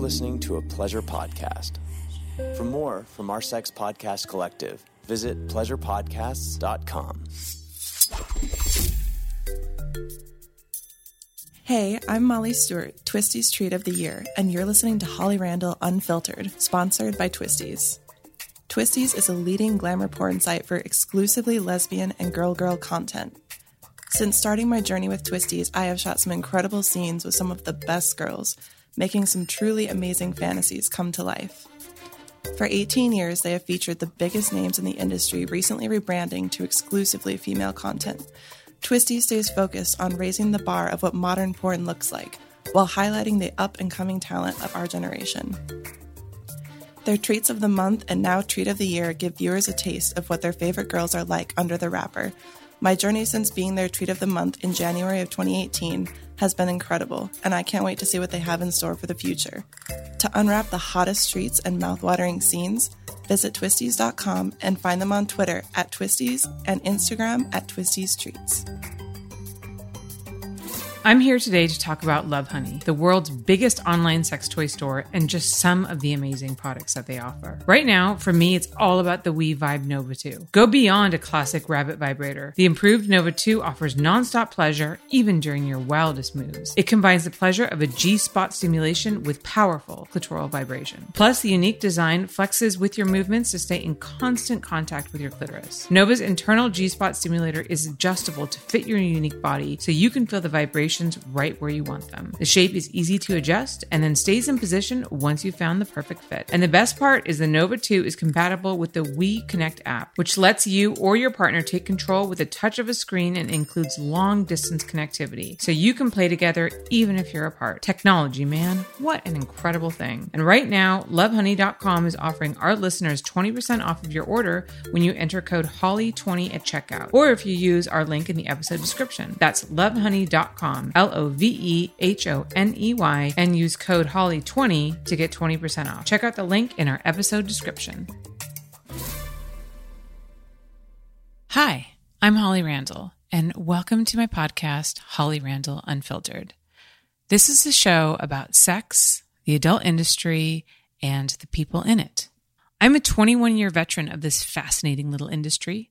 Listening to a pleasure podcast. For more from our sex podcast collective, visit pleasurepodcasts.com. Hey, I'm Molly Stewart, Twistys Treat of the Year, and you're listening to Holly Randall Unfiltered, sponsored by Twistys. Twistys is a leading glamour porn site for exclusively lesbian and girl girl content. Since starting my journey with Twistys, I have shot some incredible scenes with some of the best girls, making some truly amazing fantasies come to life. For 18 years, they have featured the biggest names in the industry, recently rebranding to exclusively female content. Twisty stays focused on raising the bar of what modern porn looks like, while highlighting the up and coming talent of our generation. Their treats of the month and now treat of the year give viewers a taste of what their favorite girls are like under the wrapper. My journey since being their treat of the month in January of 2018 has been incredible, and I can't wait to see what they have in store for the future. To unwrap the hottest treats and mouthwatering scenes, visit twistys.com and find them on Twitter at twistys and Instagram at twistys treats. I'm here today to talk about Lovehoney, the world's biggest online sex toy store, and just some of the amazing products that they offer. Right now, for me, it's all about the We Vibe Nova 2. Go beyond a classic rabbit vibrator. The improved Nova 2 offers nonstop pleasure even during your wildest moves. It combines the pleasure of a G spot stimulation with powerful clitoral vibration. Plus, the unique design flexes with your movements to stay in constant contact with your clitoris. Nova's internal G spot stimulator is adjustable to fit your unique body so you can feel the vibration right where you want them. The shape is easy to adjust and then stays in position once you've found the perfect fit. And the best part is the Nova 2 is compatible with the We Connect app, which lets you or your partner take control with a touch of a screen and includes long distance connectivity. So you can play together even if you're apart. Technology, man, what an incredible thing. And right now, lovehoney.com is offering our listeners 20% off of your order when you enter code HOLLY20 at checkout, or if you use our link in the episode description. That's lovehoney.com L O V E H O N E Y, and use code HOLLY20 to get 20% off. Check out the link in our episode description. Hi, I'm Holly Randall, and welcome to my podcast, Holly Randall Unfiltered. This is a show about sex, the adult industry, and the people in it. I'm a 21 year veteran of this fascinating little industry.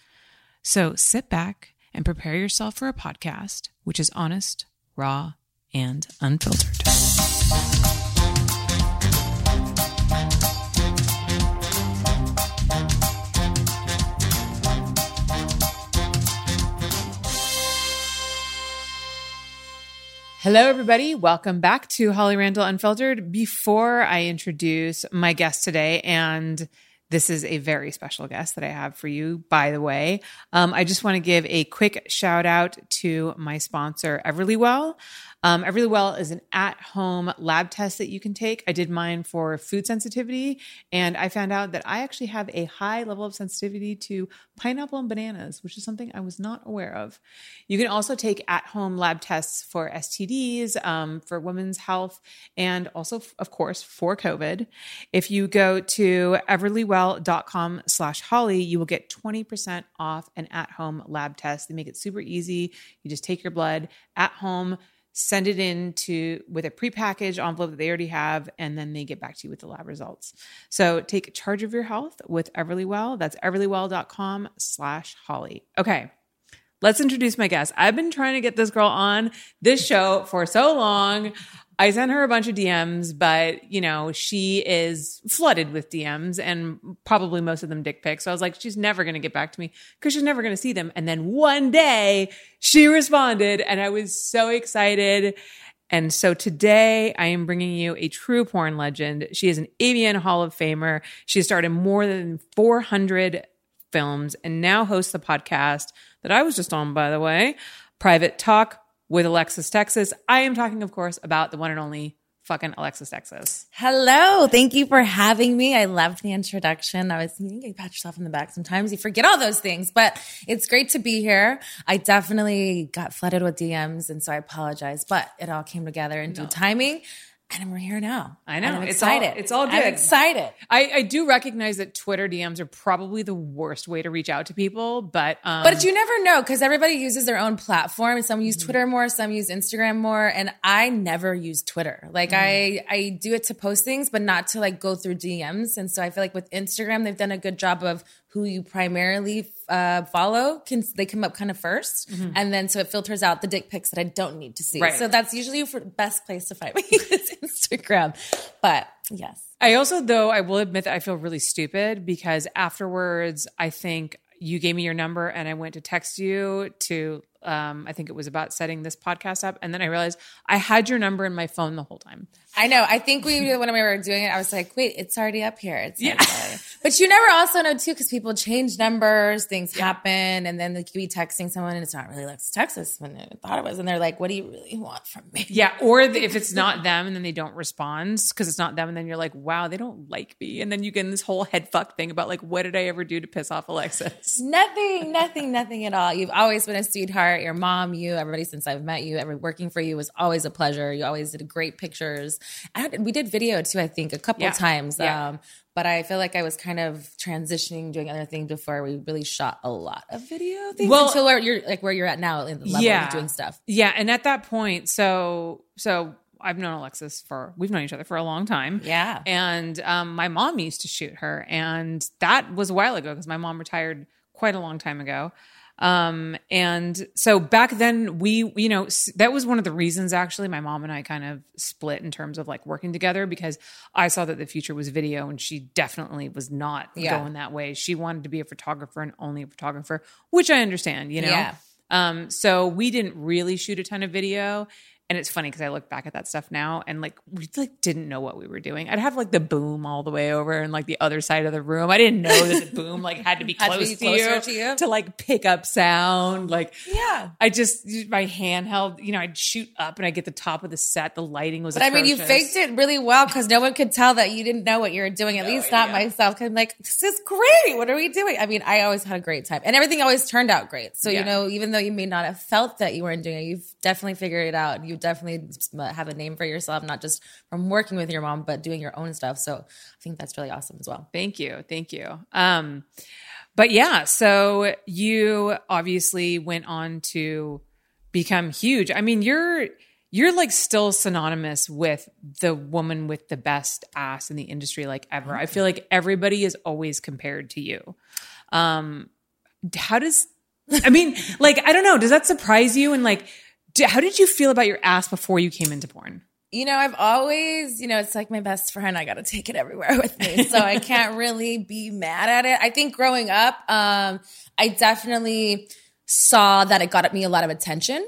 So sit back and prepare yourself for a podcast which is honest, raw, and unfiltered. Hello, everybody. Welcome back to Holly Randall Unfiltered. Before I introduce my guest today, and this is a very special guest that I have for you, by the way, um, I just want to give a quick shout out to my sponsor, Everlywell. Um, Everlywell is an at home lab test that you can take. I did mine for food sensitivity, and I found out that I actually have a high level of sensitivity to pineapple and bananas, which is something I was not aware of. You can also take at home lab tests for STDs, um, for women's health, and also, of course, for COVID. If you go to everlywell.com slash Holly, you will get 20% off an at home lab test. They make it super easy. You just take your blood at home send it in to with a prepackaged envelope that they already have, and then they get back to you with the lab results. So take charge of your health with Everlywell. That's everlywell.com slash Holly. Okay, let's introduce my guest. I've been trying to get this girl on this show for so long. I sent her a bunch of DMs, but you know, she is flooded with DMs and probably most of them dick pics. So I was like, she's never going to get back to me because she's never going to see them. And then one day she responded and I was so excited. And so today I am bringing you a true porn legend. She is an AVN Hall of Famer. She has starred in more than 400 films and now hosts the podcast that I was just on, by the way, Private Talk with Alexis Texas. I am talking, of course, about the one and only fucking Alexis Texas. Hello. Thank you for having me. I loved the introduction. I was thinking you pat yourself in the back. Sometimes you forget all those things, but it's great to be here. I definitely got flooded with DMs, and so I apologize, but it all came together in due timing. And we're here now. I know. I'm It's all- excited. it's all good. I'm excited. I, I do recognize that Twitter DMs are probably the worst way to reach out to people, but um, But you never know because everybody uses their own platform. Some Mm-hmm. use Twitter more, some use Instagram more, and I never use Twitter. Like Mm-hmm. I, I do it to post things, but not to like go through DMs. And so I feel like with Instagram, they've done a good job of who you primarily uh, follow. Can they come up kind of 1st and then so it filters out the dick pics that I don't need to see. Mm-hmm. Right. So that's usually the best place to find me is Instagram. But yes. I also, though, I will admit that I feel really stupid because afterwards, I think you gave me your number and I went to text you to, um, I think it was about setting this podcast up. And then I realized I had your number in my phone the whole time. I know. I think we when we were doing it, I was like, "Wait, it's already up here." It's yeah. but you never also know too because people change numbers, things happen, and then they could be texting someone and it's not really Lexus Texas when they thought it was, and they're like, "What do you really want from me?" Yeah. Or the, if it's not them and then they don't respond because it's not them. And then you're like, wow, they don't like me. And then you get in this whole head fuck thing about like, what did I ever do to piss off Alexis? Nothing, nothing, nothing at all. You've always been a sweetheart. Your mom, you, everybody since I've met you, every working for you was always a pleasure. You always did great pictures. I, we did video too, I think, a couple Yeah. times. Yeah. Um, but I feel like I was kind of transitioning, doing other things before we really shot a lot of video things. Well- until where you're like where you're at now in the level Yeah. of doing stuff. Yeah. And at that point, so, so I've known Alexis for, we've known each other for a long time. Yeah. And um, my mom used to shoot her. And that was a while ago because my mom retired quite a long time ago. Um, and so back then we, you know, that was one of the reasons actually my mom and I kind of split in terms of like working together because I saw that the future was video and she definitely was not Yeah. going that way. She wanted to be a photographer and only a photographer, which I understand, you know? Yeah. Um, so we didn't really shoot a ton of video. And it's funny because I look back at that stuff now and like we like didn't know what we were doing. I'd have like the boom all the way over and like the other side of the room. I didn't know that the boom like had to be Had to close be to, you, to you. to like pick up sound. Like Yeah. I just my handheld, you know, I'd shoot up and I get the top of the set. The lighting was But I mean, you faked it really well because no one could tell that you didn't know what you were doing. At least not myself. Because I'm like, this is great. What are we doing? I mean, I always had a great time, and everything always turned out great. So Yeah. you know, even though you may not have felt that you weren't doing it, you've definitely figured it out. You definitely have a name for yourself, not just from working with your mom, but doing your own stuff. So I think that's really awesome as well. Thank you. Thank you. Um, but yeah, so you obviously went on to become huge. I mean, you're you're like still synonymous with the woman with the best ass in the industry like ever. I feel like everybody is always compared to you. Um how does I mean, like I don't know, does that surprise you and like how did you feel about your ass before you came into porn? You know, I've always, you know, it's like my best friend. I got to take it everywhere with me. So I can't really be mad at it. I think growing up, um, I definitely saw that it got me a lot of attention.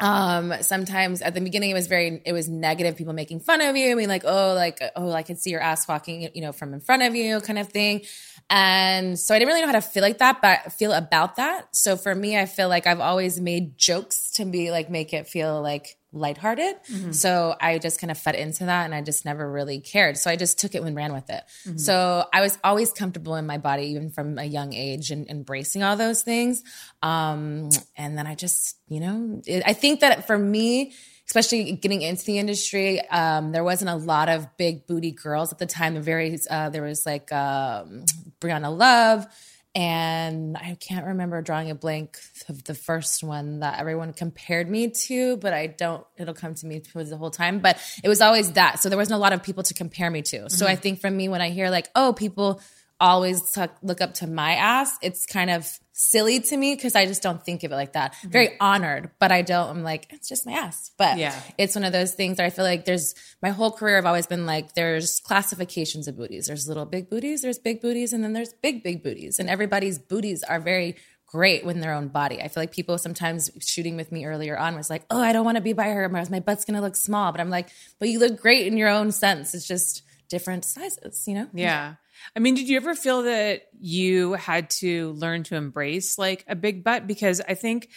Um, sometimes at the beginning it was very, it was negative, people making fun of you. I mean, like, oh, like, oh, I can see your ass walking, you know, from in front of you kind of thing. And so I didn't really know how to feel like that, but feel about that. So for me, I feel like I've always made jokes to be like, make it feel like lighthearted. So I just kind of fed into that and I just never really cared. So I just took it and ran with it. So I was always comfortable in my body, even from a young age and embracing all those things. Um, and then I just, you know, it, I think that for me, especially getting into the industry, um, there wasn't a lot of big booty girls at the time. The very, uh, there was like, um, Brianna Love, and I can't remember drawing a blank of the first one that everyone compared me to, but I don't, it'll come to me the whole time. But it was always that. So there wasn't a lot of people to compare me to. So mm-hmm. I think for me, when I hear like, oh, people always look up to my ass, it's kind of silly to me because I just don't think of it like that. Mm-hmm. Very honored, but I don't. I'm like, it's just my ass. But Yeah. it's one of those things that I feel like there's my whole career. I've always been like, there's classifications of booties. There's little big booties, there's big booties, and then there's big big booties. And everybody's booties are very great when their own body. I feel like people sometimes shooting with me earlier on was like, oh, I don't want to be by her. My my butt's gonna look small. But I'm like, but you look great in your own sense. It's just different sizes, you know? Yeah. I mean, did you ever feel that you had to learn to embrace like a big butt? Because I think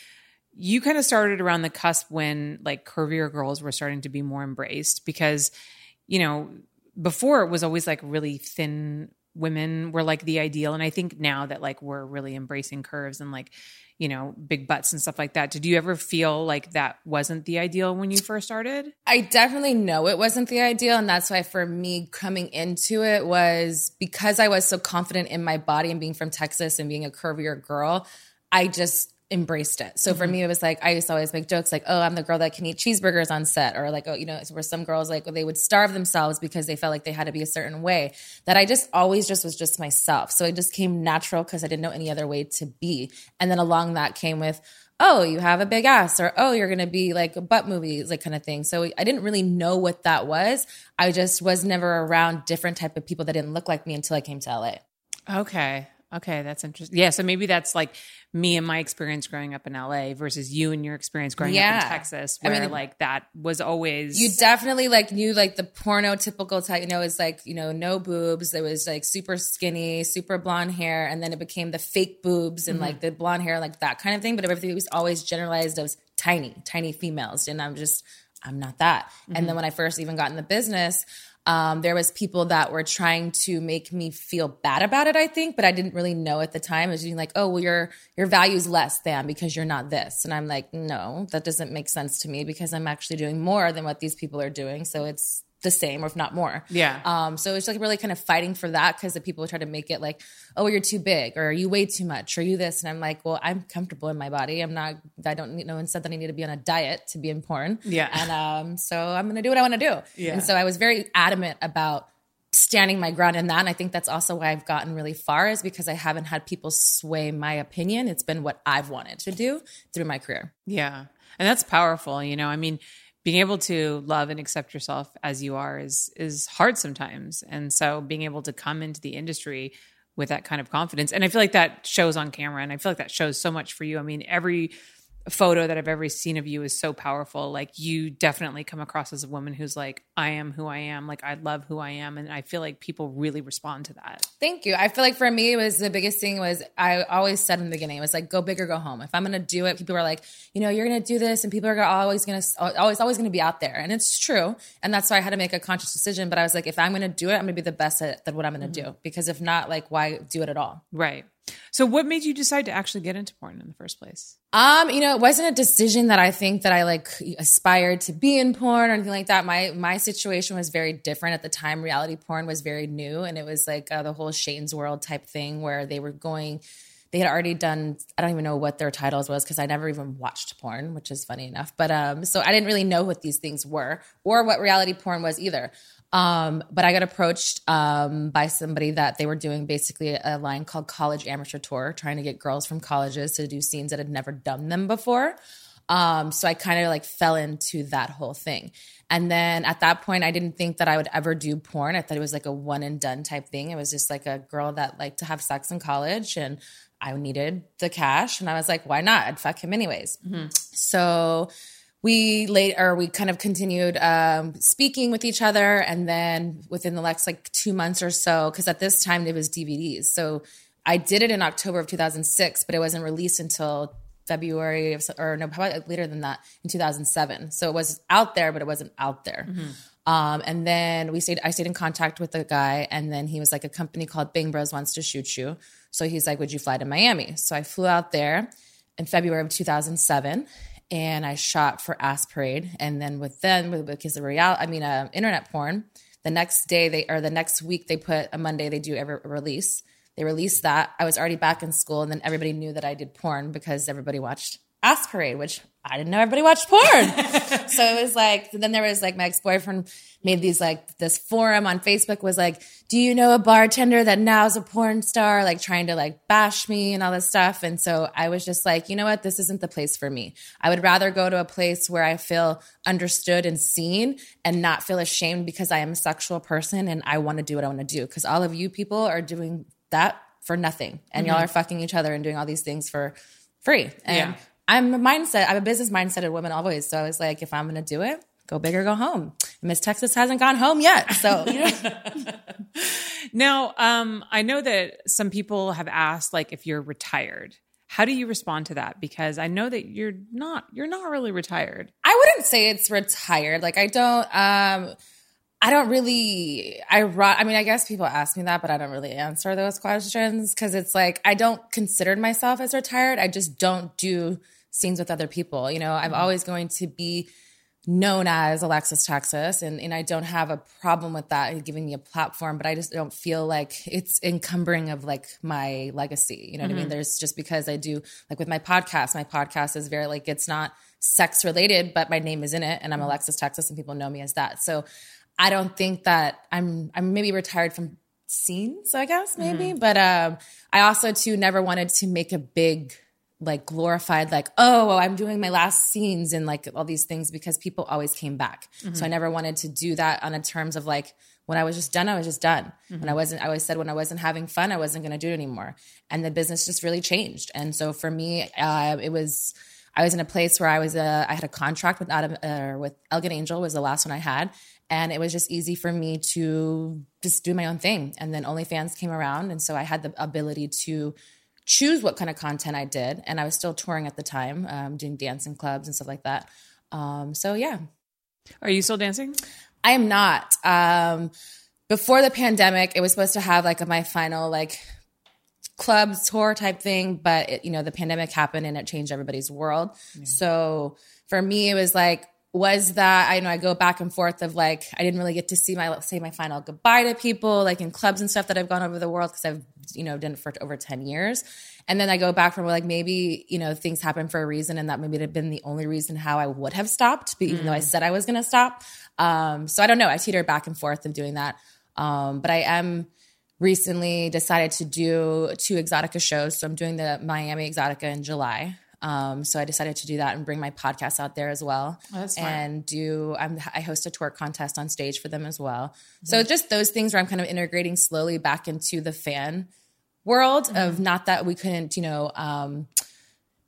you kind of started around the cusp when like curvier girls were starting to be more embraced because, you know, before it was always like really thin women were like the ideal. And I think now that like we're really embracing curves and like, you know, big butts and stuff like that. Did you ever feel like that wasn't the ideal when you first started? I definitely know it wasn't the ideal. And that's why for me coming into it was because I was so confident in my body and being from Texas and being a curvier girl, I just embraced it. So for mm-hmm. me, it was like, I used to always make jokes like, oh, I'm the girl that can eat cheeseburgers on set. Or like, oh, you know, where some girls like, they would starve themselves because they felt like they had to be a certain way. That I just always just was just myself. So it just came natural because I didn't know any other way to be. And then along that came with, oh, you have a big ass, or oh, you're gonna be like a butt movie, like kind of thing. So I didn't really know what that was. I just was never around different type of people that didn't look like me until I came to LA. Okay. Okay, that's interesting. Yeah, so maybe that's like me and my experience growing up in LA versus you and your experience growing up in Texas, I where mean, like that was always You definitely like knew like the porno typical type, you know, it's like, you know, no boobs. There was like super skinny, super blonde hair, and then it became the fake boobs and like mm-hmm. the blonde hair, like that kind of thing. But everything was always generalized as tiny, tiny females. And I'm just, I'm not that. And mm-hmm. then when I first even got in the business, um, there was people that were trying to make me feel bad about it, I think, but I didn't really know at the time. It was being like, oh, well, your your value's less than because you're not this. And I'm like, no, that doesn't make sense to me because I'm actually doing more than what these people are doing. So it's the same or if not more. Yeah. Um, so it's like really kind of fighting for that because the people try to make it like, oh, you're too big or you weigh too much or you this. And I'm like, well, I'm comfortable in my body. I'm not, I don't need, no one said that I need to be on a diet to be in porn. Yeah. And um, so I'm going to do what I want to do. Yeah. And so I was very adamant about standing my ground in that. And I think that's also why I've gotten really far is because I haven't had people sway my opinion. It's been what I've wanted to do through my career. Yeah. And that's powerful, you know. I mean, being able to love and accept yourself as you are is is hard sometimes. And so being able to come into the industry with that kind of confidence. And I feel like that shows on camera and I feel like that shows so much for you. I mean, every photo that I've ever seen of you is so powerful. Like you definitely come across as a woman who's like, I am who I am. Like I love who I am. And I feel like people really respond to that. Thank you. I feel like for me, it was the biggest thing was I always said in the beginning, it was like, go big or go home. If I'm going to do it, people are like, you know, you're going to do this and people are always going to, always, always going to be out there. And it's true. And that's why I had to make a conscious decision. But I was like, if I'm going to do it, I'm going to be the best at, at what I'm going to mm-hmm. do. Because if not, like, why do it at all? Right. So what made you decide to actually get into porn in the first place? Um, you know, it wasn't a decision that I think that I like aspired to be in porn or anything like that. My my situation was very different at the time. Reality porn was very new, and it was like uh, the whole Shane's World type thing where they were going. They had already done. I don't even know what their titles was because I never even watched porn, which is funny enough. But um, so I didn't really know what these things were or what reality porn was either. Um, but I got approached um, by somebody that they were doing basically a line called College Amateur Tour, trying to get girls from colleges to do scenes that had never done them before. Um, so I kind of like fell into that whole thing. And then at that point, I didn't think that I would ever do porn. I thought it was like a one and done type thing. It was just like a girl that liked to have sex in college and I needed the cash. And I was like, why not? I'd fuck him anyways. So we late or we kind of continued um, speaking with each other and then within the next like two months or so because at this time it was dvds so i did it in october of 2006 but it wasn't released until february of, or no probably later than that in 2007 so it was out there but it wasn't out there. Um, and then we stayed i stayed in contact with the guy and then he was like a company called Bang Bros wants to shoot you. So he's like would you fly to miami? So i flew out there in february of 2007 and I shot for Ass Parade. And then with them, with, because of real, I mean, uh, internet porn. The next day, they or the next week, they put a Monday. They do every release. They released that. I was already back in school, and then everybody knew that I did porn because everybody watched Ass Parade, which I didn't know everybody watched porn. so it was like, then there was like my ex boyfriend made these like this forum on Facebook was like, do you know a bartender that now is a porn star? Like trying to like bash me and all this stuff. And so I was just like, you know what? This isn't the place for me. I would rather go to a place where I feel understood and seen and not feel ashamed because I am a sexual person and I want to do what I want to do. Cause all of you people are doing that for nothing. And y'all mm-hmm. are fucking each other and doing all these things for free. And Yeah. I'm a mindset, I'm a business mindseted woman always. So I was like, if I'm going to do it, go big or go home. Miss Texas hasn't gone home yet. So, you know, Now, um, I know that some people have asked, like, if you're retired. How do you respond to that? Because I know that you're not. You're not really retired. I wouldn't say it's retired. Like I don't, um, I don't really, I, I mean, I guess people ask me that, but I don't really answer those questions because it's like, I don't consider myself as retired. I just don't do scenes with other people. You know, I'm mm-hmm. always going to be known as Alexis Texas, and, and I don't have a problem with that giving me a platform, but I just don't feel like it's encumbering of like my legacy. You know what I mean? Mm-hmm. There's just because I do like with my podcast, my podcast is very like it's not sex related, but my name is in it, and I'm mm-hmm. Alexis Texas, and people know me as that. So I don't think that I'm I'm maybe retired from scenes, I guess maybe, but um, I also too never wanted to make a big like glorified like oh i'm doing my last scenes and like all these things because people always came back. So i never wanted to do that on a terms of like when i was just done i was just done. When i wasn't i always said when i wasn't having fun i wasn't going to do it anymore. And the business just really changed. And so for me uh, it was i was in a place where i was uh, i had a contract with adam uh, with Elegant Angel was the last one i had. And it was just easy for me to just do my own thing. And then onlyfans came around. And so i had the ability to choose what kind of content I did. And I was still touring at the time, um, doing dancing clubs and stuff like that. Um, so yeah, Are you still dancing? I am not. Um, before the pandemic, it was supposed to have like a, my final like club tour type thing, but it, you know the pandemic happened and it changed everybody's world. So for me, it was like, was that I know I go back and forth of like I didn't really get to see my let's say my final goodbye to people like in clubs and stuff that I've gone over the world because I've you know done it for over ten years, and then I go back from like maybe you know things happen for a reason and that maybe it had been the only reason how I would have stopped, but even though I said I was going to stop. Um, so I don't know. I teeter back and forth of doing that, um, but I am recently decided to do two Exxxotica shows. So I'm doing the Miami Exxxotica in July. Um, so I decided to do that and bring my podcast out there as well. smart. and do I'm, I host a twerk contest on stage for them as well. So just those things where I'm kind of integrating slowly back into the fan world of not that we couldn't, you know, um,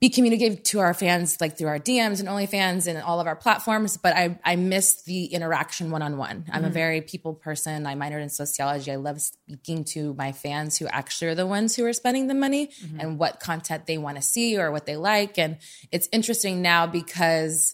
be communicated to our fans like through our DMs and OnlyFans and all of our platforms, but I I miss the interaction one on one. I'm a mm-hmm. very people person. I minored in sociology. I love speaking to my fans who actually are the ones who are spending the money mm-hmm. and what content they want to see or what they like. And it's interesting now because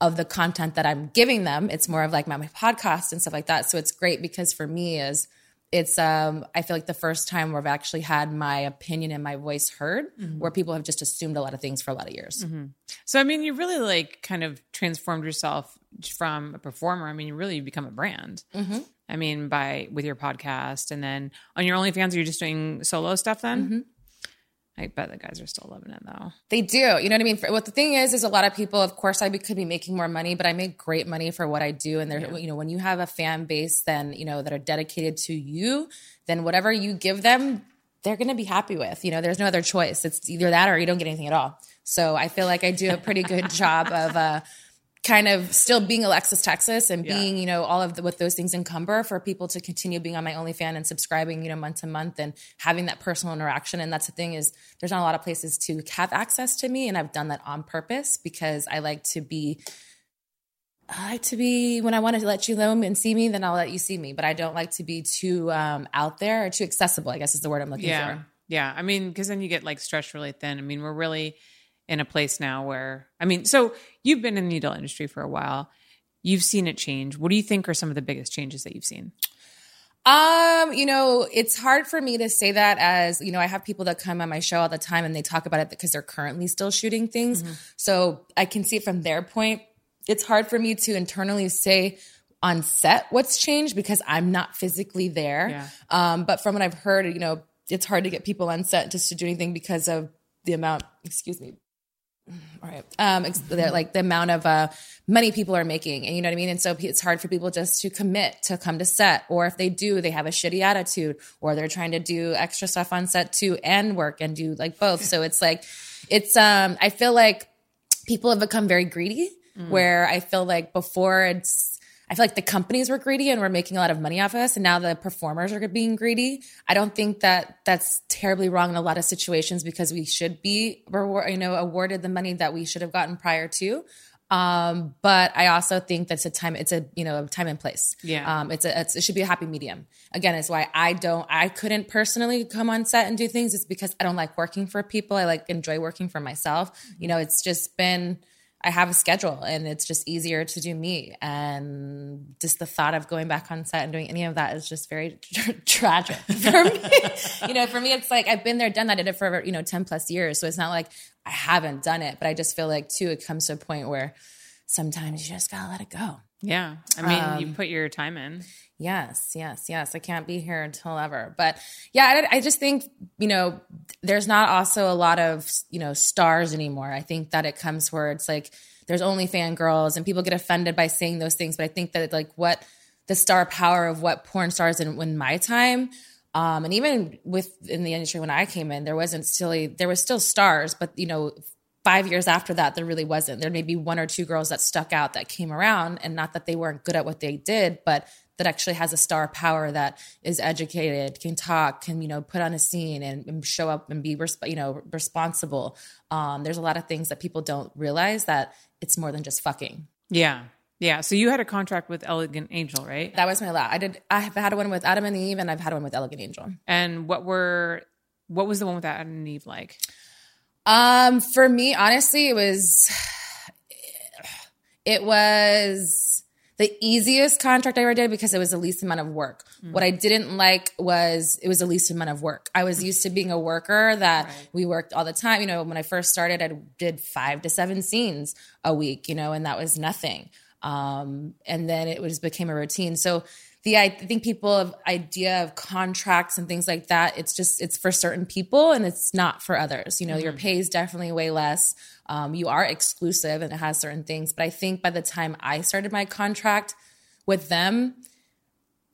of the content that I'm giving them. It's more of like my, my podcast and stuff like that. So it's great because for me is it's um I feel like the first time where I've actually had my opinion and my voice heard, mm-hmm. where people have just assumed a lot of things for a lot of years. Mm-hmm. So I mean, you really like kind of transformed yourself from a performer. I mean, you really become a brand. Mm-hmm. I mean, by with your podcast, and then on your OnlyFans, are you just doing solo stuff then? I bet the guys are still loving it though. They do. You know what I mean? For, what the thing is, is a lot of people, of course, I be, could be making more money, but I make great money for what I do. And there, you know, when you have a fan base, then, you know, that are dedicated to you, then whatever you give them, they're going to be happy with. You know, there's no other choice. It's either that or you don't get anything at all. So I feel like I do a pretty good job of, uh, kind of still being Alexis Texas and being, you know, all of the, what those things encumber for people to continue being on my OnlyFans and subscribing, you know, month to month and having that personal interaction. And that's the thing is there's not a lot of places to have access to me. And I've done that on purpose because I like to be, I like to be, when I want to let you know and see me, then I'll let you see me. But I don't like to be too um, out there or too accessible, I guess is the word I'm looking Yeah. for. Yeah. I mean, because then you get like stretched really thin. I mean, we're really in a place now where, I mean, so you've been in the needle industry for a while. You've seen it change. What do you think are some of the biggest changes that you've seen? Um, you know, it's hard for me to say that as, you know, I have people that come on my show all the time and they talk about it because they're currently still shooting things. So I can see it from their point. It's hard for me to internally say on set what's changed because I'm not physically there. Yeah. Um, but from what I've heard, you know, it's hard to get people on set just to do anything because of the amount, excuse me, right. Um like the amount of uh money people are making and you know what i mean? And so it's hard for people just to commit to come to set or if they do they have a shitty attitude or they're trying to do extra stuff on set too and work and do like both. So it's like it's um i feel like people have become very greedy where i feel like before it's I feel like the companies were greedy and were making a lot of money off us, and now the performers are being greedy. I don't think that that's terribly wrong in a lot of situations because we should be, reward, you know, awarded the money that we should have gotten prior to. Um, but I also think that's a time. It's a you know a time and place. Yeah. Um, it's a it's, it should be a happy medium. Again, it's why I don't I couldn't personally come on set and do things. It's because I don't like working for people. I like enjoy working for myself. You know, it's just been I have a schedule and it's just easier to do me. And just the thought of going back on set and doing any of that is just very tra- tragic for me. you know, for me, it's like I've been there, done that, I did it for, you know, 10 plus years. So it's not like I haven't done it, but I just feel like too, it comes to a point where sometimes you just gotta let it go. Yeah. I mean, Um, you put your time in. Yes, yes, yes. I can't be here until ever. But yeah, I, I just think, you know, there's not also a lot of, you know, stars anymore. I think that it comes where it's like there's only fangirls and people get offended by saying those things. But I think that like what the star power of what porn stars in, in my time, um, and even with in the industry when I came in, there wasn't still, there was still stars, but you know, five years after that, there really wasn't. There may be one or two girls that stuck out that came around, and not that they weren't good at what they did, but that actually has a star power that is educated, can talk, can you know put on a scene and, and show up and be resp- you know responsible. Um, there's a lot of things that people don't realize that it's more than just fucking. Yeah. Yeah. So you had a contract with Elegant Angel, right? That was my last. I did. I have had one with Adam and Eve, and I've had one with Elegant Angel. And what were what was the one with Adam and Eve like? Um, for me, honestly, it was it was the easiest contract I ever did because it was the least amount of work. What I didn't like was it was the least amount of work. I was used to being a worker that we worked all the time. You know, when I first started, I did five to seven scenes a week, you know, and that was nothing. Um, and then it was became a routine. So the I think people have idea of contracts and things like that. It's just it's for certain people and it's not for others. You know, your pay is definitely way less. Um, you are exclusive and it has certain things. But I think by the time I started my contract with them,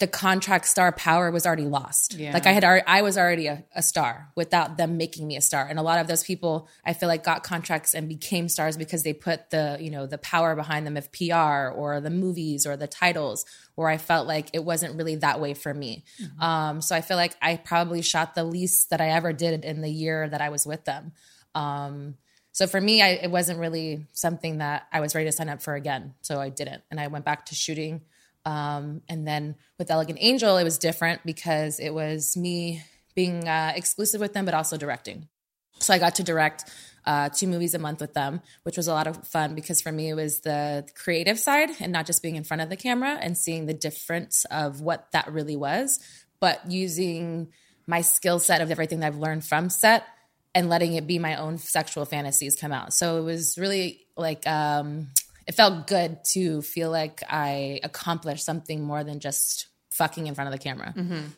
the contract star power was already lost. Yeah. Like I had, already, I was already a, a star without them making me a star. And a lot of those people, I feel like, got contracts and became stars because they put the, you know, the power behind them of PR or the movies or the titles. Where I felt like it wasn't really that way for me. Um, so I feel like I probably shot the least that I ever did in the year that I was with them. Um, so for me, I, it wasn't really something that I was ready to sign up for again. So I didn't, and I went back to shooting. Um, and then with Elegant Angel, it was different because it was me being uh, exclusive with them, but also directing. So I got to direct uh, two movies a month with them, which was a lot of fun because for me it was the creative side and not just being in front of the camera and seeing the difference of what that really was, but using my skill set of everything that I've learned from set and letting it be my own sexual fantasies come out. So it was really like um, it felt good to feel like I accomplished something more than just fucking in front of the camera.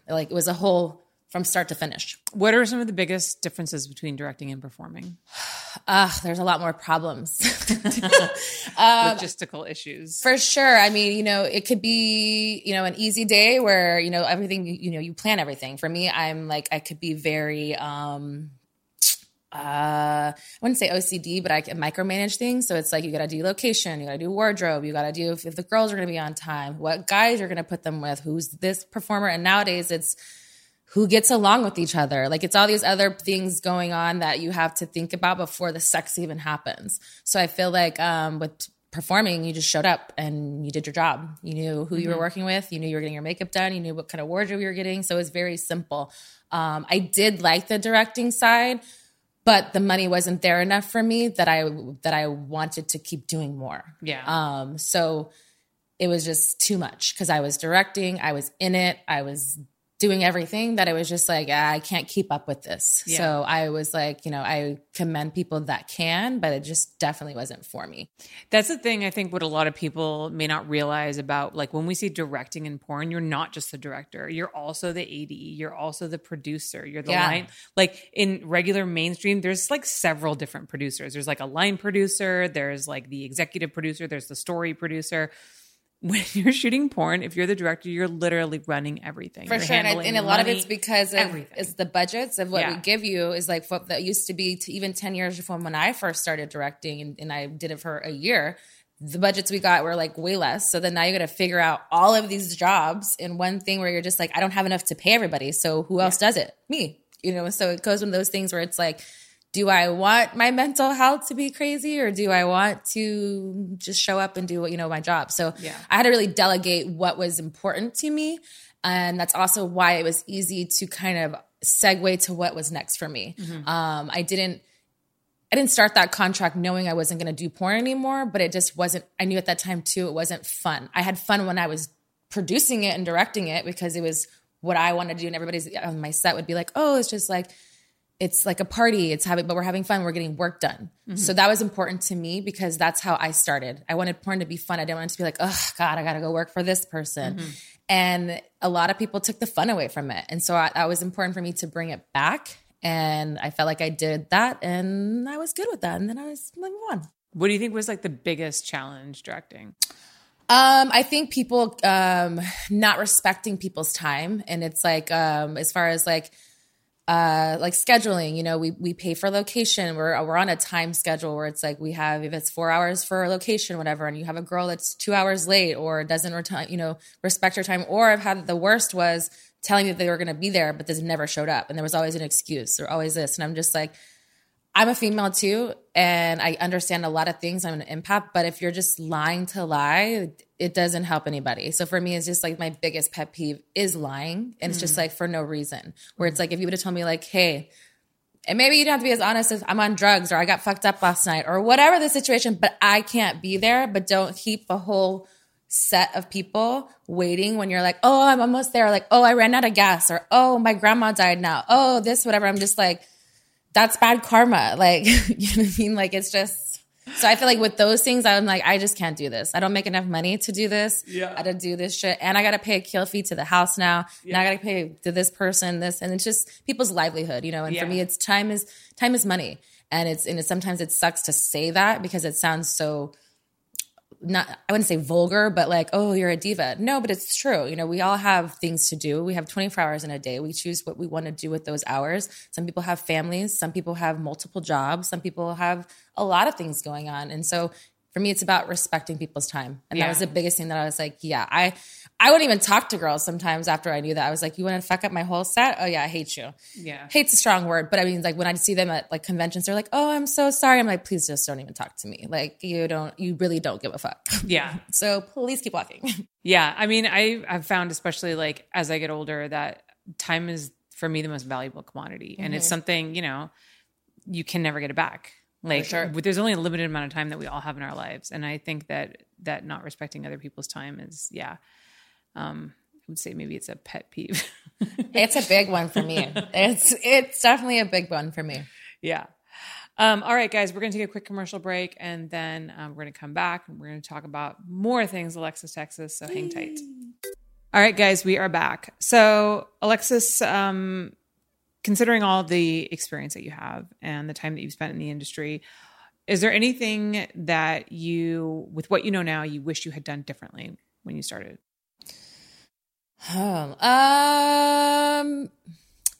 Like it was a whole from start to finish. What are some of the biggest differences between directing and performing? Ugh, there's a lot more problems. Logistical issues. For sure. I mean, you know, it could be, you know, an easy day where, you know, everything, you know, you plan everything. For me, I'm like, I could be very, um, uh, I wouldn't say OCD, but I can micromanage things. So it's like you got to do location, you got to do wardrobe, you got to do if, if the girls are going to be on time, what guys you're going to put them with, who's this performer. And nowadays it's who gets along with each other. Like it's all these other things going on that you have to think about before the sex even happens. So I feel like um, with performing, you just showed up and you did your job. You knew who you were working with. You knew you were getting your makeup done. You knew what kind of wardrobe you were getting. So it was very simple. Um, I did like the directing side, but the money wasn't there enough for me that I that I wanted to keep doing more. Yeah. Um, so it was just too much because I was directing, I was in it, I was doing everything that it was just like ah, I can't keep up with this. Yeah. So I was like, you know, I commend people that can, but it just definitely wasn't for me. That's the thing I think what a lot of people may not realize about like when we see directing in porn, you're not just the director, you're also the AD, you're also the producer, you're the Yeah. line. Like in regular mainstream, there's like several different producers. There's like a line producer, there's like the executive producer, there's the story producer. When you're shooting porn, if you're the director, you're literally running everything. For You're sure, and, I, and a lot of it's because of everything. is the budgets of what Yeah. we give you is like what that used to be to even ten years from when I first started directing, and, and I did it for a year. The budgets we got were like way less. So then now you got to figure out all of these jobs in one thing where you're just like, I don't have enough to pay everybody. So who else does it? Me. You know. So it goes one of those things where it's like, do I want my mental health to be crazy or do I want to just show up and do what you know my job? So Yeah. I had to really delegate what was important to me. And that's also why it was easy to kind of segue to what was next for me. Um, I didn't I didn't start that contract knowing I wasn't going to do porn anymore, but it just wasn't I knew at that time too it wasn't fun. I had fun when I was producing it and directing it because it was what I wanted to do and everybody's on my set would be like, "Oh, it's just like it's like a party. It's having, but we're having fun. We're getting work done. So that was important to me because that's how I started. I wanted porn to be fun. I didn't want it to be like, oh God, I got to go work for this person. And a lot of people took the fun away from it. And so I, that was important for me to bring it back. And I felt like I did that and I was good with that. And then I was move on. What do you think was like the biggest challenge directing? Um, I think people um not respecting people's time, and it's like um as far as like uh like scheduling, you know, we we pay for location. We're we're on a time schedule where it's like we have if it's four hours for a location, whatever, and you have a girl that's two hours late or doesn't you know, respect her time. Or I've had the worst was telling me that they were going to be there, but they never showed up, and there was always an excuse or always this, and I'm just like. I'm a female too, and I understand a lot of things. I'm an empath, but if you're just lying to lie, it doesn't help anybody. So for me, it's just like my biggest pet peeve is lying, and it's just mm. like for no reason. Where it's mm. like if you would have told me like, hey, and maybe you don't have to be as honest as I'm on drugs or I got fucked up last night or whatever the situation, but I can't be there. But don't keep a whole set of people waiting when you're like, oh, I'm almost there. Like, oh, I ran out of gas or oh, my grandma died now. Oh, this, whatever. I'm just like, that's bad karma. Like, you know what I mean? Like, it's just. So I feel like with those things, I'm like, I just can't do this. I don't make enough money to do this. Yeah. I gotta do this shit, and I gotta pay a kill fee to the house now. Now I gotta pay to this person this, and it's just people's livelihood, you know. And for me, it's time is time is money, and it's and it, sometimes it sucks to say that because it sounds so not I wouldn't say vulgar, but like, oh, you're a diva. No, but it's true. You know, we all have things to do. We have 24 hours in a day. We choose what we want to do with those hours. Some people have families, some people have multiple jobs, some people have a lot of things going on. And so for me, it's about respecting people's time. And Yeah. that was the biggest thing that I was like, yeah, I I wouldn't even talk to girls sometimes after I knew that. I was like, you want to fuck up my whole set? Oh yeah, I hate you. Yeah. Hate's a strong word, but I mean, like when I see them at like conventions, they're like, "Oh, I'm so sorry." I'm like, "Please just don't even talk to me. Like you don't, you really don't give a fuck." Yeah. So please keep walking. Yeah. I mean, I, I've found, especially like as I get older, that time is for me the most valuable commodity. And it's mm-hmm. something, you know, you can never get it back. Like sure. there's only a limited amount of time that we all have in our lives. And I think that that not respecting other people's time is, yeah. Um, I would say maybe it's a pet peeve. it's a big one for me. It's it's definitely a big one for me. Yeah. Um, all right, guys, we're going to take a quick commercial break and then um, we're going to come back and we're going to talk about more things Alexis, Texas. So hang tight. All right, guys, we are back. So, Alexis, um, considering all the experience that you have and the time that you've spent in the industry, is there anything that you, with what you know now, you wish you had done differently when you started? Oh, um,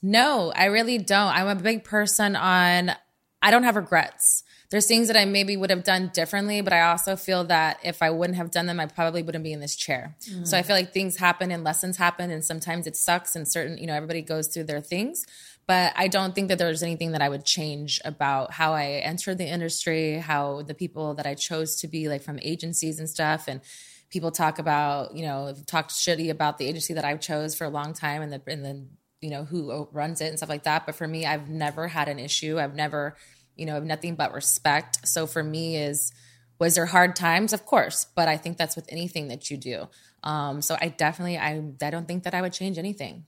no, I really don't. I'm a big person on, I don't have regrets. There's things that I maybe would have done differently, but I also feel that if I wouldn't have done them, I probably wouldn't be in this chair. So I feel like things happen and lessons happen, and sometimes it sucks, and certain, you know, everybody goes through their things. But I don't think that there's anything that I would change about how I entered the industry, how the people that I chose to be like from agencies and stuff, and people talk about, you know, talk shitty about the agency that I chose for a long time and the and the you know who runs it and stuff like that. But for me, I've never had an issue. I've never, you know, nothing but respect. So for me, is was there hard times? Of course, but I think that's with anything that you do. Um, so I definitely, I I don't think that I would change anything.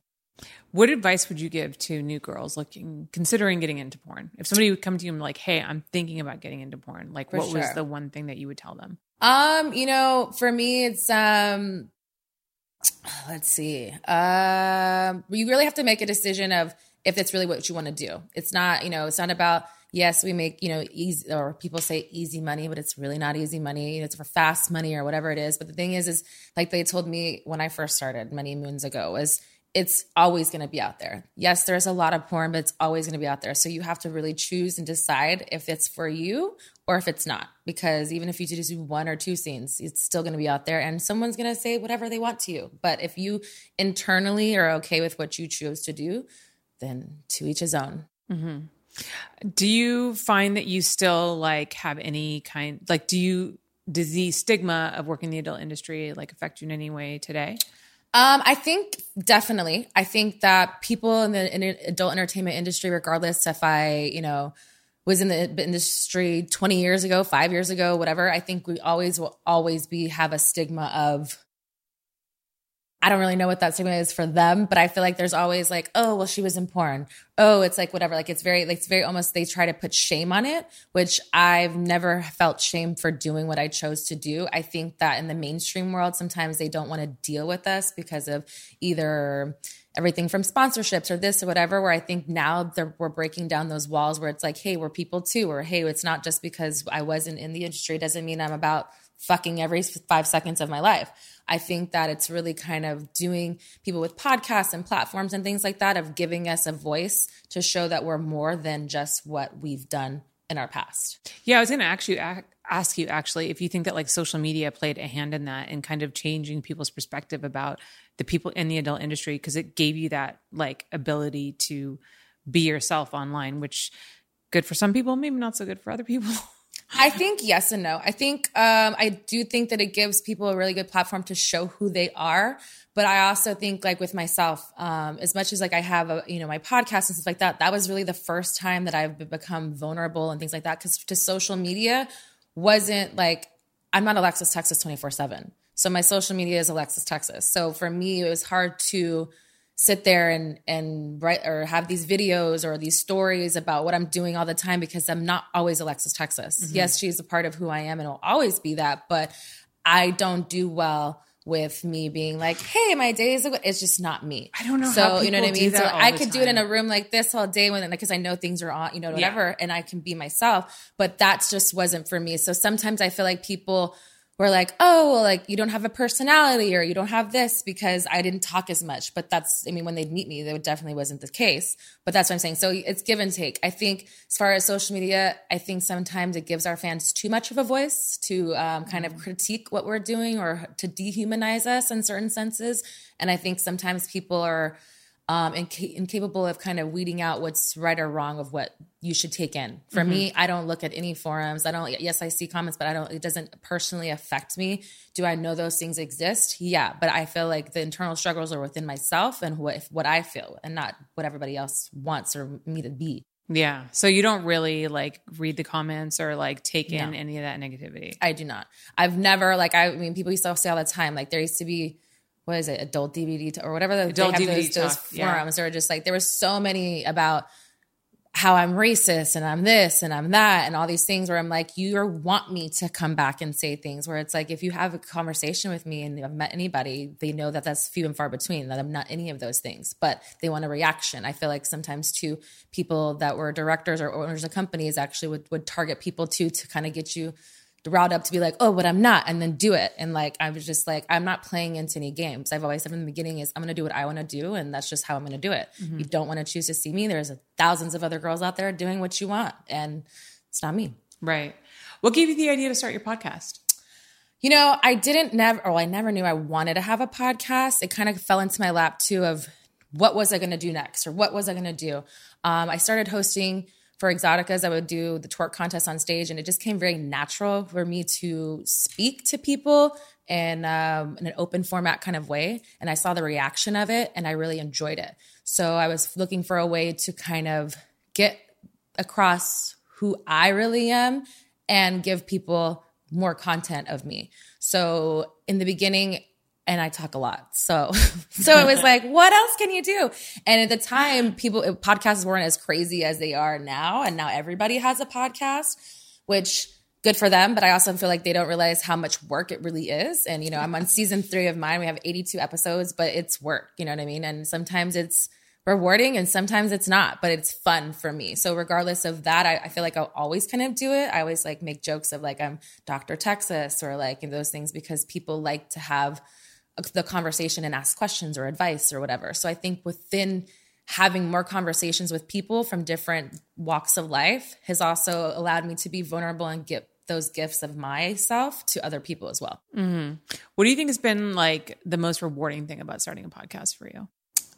What advice would you give to new girls looking, considering getting into porn? If somebody would come to you and like, "Hey, I'm thinking about getting into porn," like, For what was the one thing that you would tell them? Um, you know, for me, it's um, let's see. Um, you really have to make a decision of if it's really what you want to do. It's not, you know, it's not about yes, we make you know easy or people say easy money, but it's really not easy money. It's for fast money or whatever it is. But the thing is, is like they told me when I first started many moons ago was it's always going to be out there. Yes, there's a lot of porn, but it's always going to be out there. So you have to really choose and decide if it's for you or if it's not. Because even if you just do one or two scenes, it's still going to be out there and someone's going to say whatever they want to you. But if you internally are okay with what you choose to do, then to each his own. Mm-hmm. Do you find that you still like have any kind like do you does the stigma of working in the adult industry like affect you in any way today? Um, I think definitely. I think that people in the in adult entertainment industry, regardless if I, you know, was in the industry 20 years ago, five years ago, whatever, I think we always will always be have a stigma of I don't really know what that stigma is for them, but I feel like there's always like, oh, well, she was in porn. Oh, it's like whatever. Like it's very, like it's very almost they try to put shame on it, which I've never felt shame for doing what I chose to do. I think that in the mainstream world, sometimes they don't want to deal with us because of either everything from sponsorships or this or whatever. Where I think now we're breaking down those walls where it's like, hey, we're people too, or hey, it's not just because I wasn't in the industry doesn't mean I'm about fucking every five seconds of my life. I think that it's really kind of doing people with podcasts and platforms and things like that of giving us a voice to show that we're more than just what we've done in our past. Yeah, I was going to you ask you actually if you think that like social media played a hand in that and kind of changing people's perspective about the people in the adult industry because it gave you that like ability to be yourself online, which good for some people, maybe not so good for other people. I think yes and no. I think um, I do think that it gives people a really good platform to show who they are. But I also think like with myself, um, as much as like I have a you know my podcast and stuff like that, that was really the first time that I've become vulnerable and things like that. Because to social media wasn't like I'm not Alexis Texas twenty four seven. So my social media is Alexis Texas. So for me, it was hard to sit there and and write or have these videos or these stories about what I'm doing all the time because I'm not always Alexis Texas. Mm-hmm. Yes, she's a part of who I am and will always be that, but I don't do well with me being like, "Hey, my day is." It's just not me. I don't know So you know what I mean. So I could do it in a room like this all day when because I know things are on, you know, Yeah. whatever, and I can be myself. But that just wasn't for me. So sometimes I feel like people were like, oh, well, like you don't have a personality or you don't have this because I didn't talk as much. But that's, I mean, when they'd meet me, that definitely wasn't the case. But that's what I'm saying. So it's give and take. I think as far as social media, I think sometimes it gives our fans too much of a voice to um, kind of critique what we're doing or to dehumanize us in certain senses. And I think sometimes people are um, inca- incapable of kind of weeding out what's right or wrong of what you should take in. For me, I don't look at any forums. I don't. Yes, I see comments, but I don't. It doesn't personally affect me. Do I know those things exist? Yeah, but I feel like the internal struggles are within myself and what what I feel, and not what everybody else wants or me to be. Yeah. So you don't really like read the comments or like take in No. any of that negativity. I do not. I've never like. I mean, people used to say all the time. Like there used to be. What is it? Adult DVD t- or whatever the Adult they have DVD those, those talk, yeah. forums are just like there was so many about how I'm racist and I'm this and I'm that and all these things where I'm like, you want me to come back and say things where it's like, if you have a conversation with me and I've met anybody, they know that that's few and far between, that I'm not any of those things, but they want a reaction. I feel like sometimes too, people that were directors or owners of companies actually would, would target people too to kind of get you riled up to be like, oh, but I'm not, and then do it. And like, I was just like, I'm not playing into any games. I've always said from the beginning is I'm going to do what I want to do. And that's just how I'm going to do it. You don't want to choose to see me. There's thousands of other girls out there doing what you want. And it's not me. Right. What gave you the idea to start your podcast? You know, I didn't never, or I never knew I wanted to have a podcast. It kind of fell into my lap too of what was I going to do next or what was I going to do. Um, I started hosting for Exxxoticas. I would do the twerk contest on stage, and it just came very natural for me to speak to people in, um, in an open format kind of way. And I saw the reaction of it, and I really enjoyed it. So I was looking for a way to kind of get across who I really am and give people more content of me. So in the beginning, and I talk a lot. So, so it was like, what else can you do? And at the time, people, podcasts weren't as crazy as they are now. And now everybody has a podcast, which good for them. But I also feel like they don't realize how much work it really is. And, you know, I'm on season three of mine. We have 82 episodes, but it's work, you know what I mean? And sometimes it's, rewarding and sometimes it's not, but it's fun for me. So regardless of that, I, I, feel like I'll always kind of do it. I always like make jokes of like I'm Dr. Texas or like those things because people like to have the conversation and ask questions or advice or whatever. So I think within having more conversations with people from different walks of life has also allowed me to be vulnerable and get those gifts of myself to other people as well. Mm-hmm. What do you think has been like the most rewarding thing about starting a podcast for you?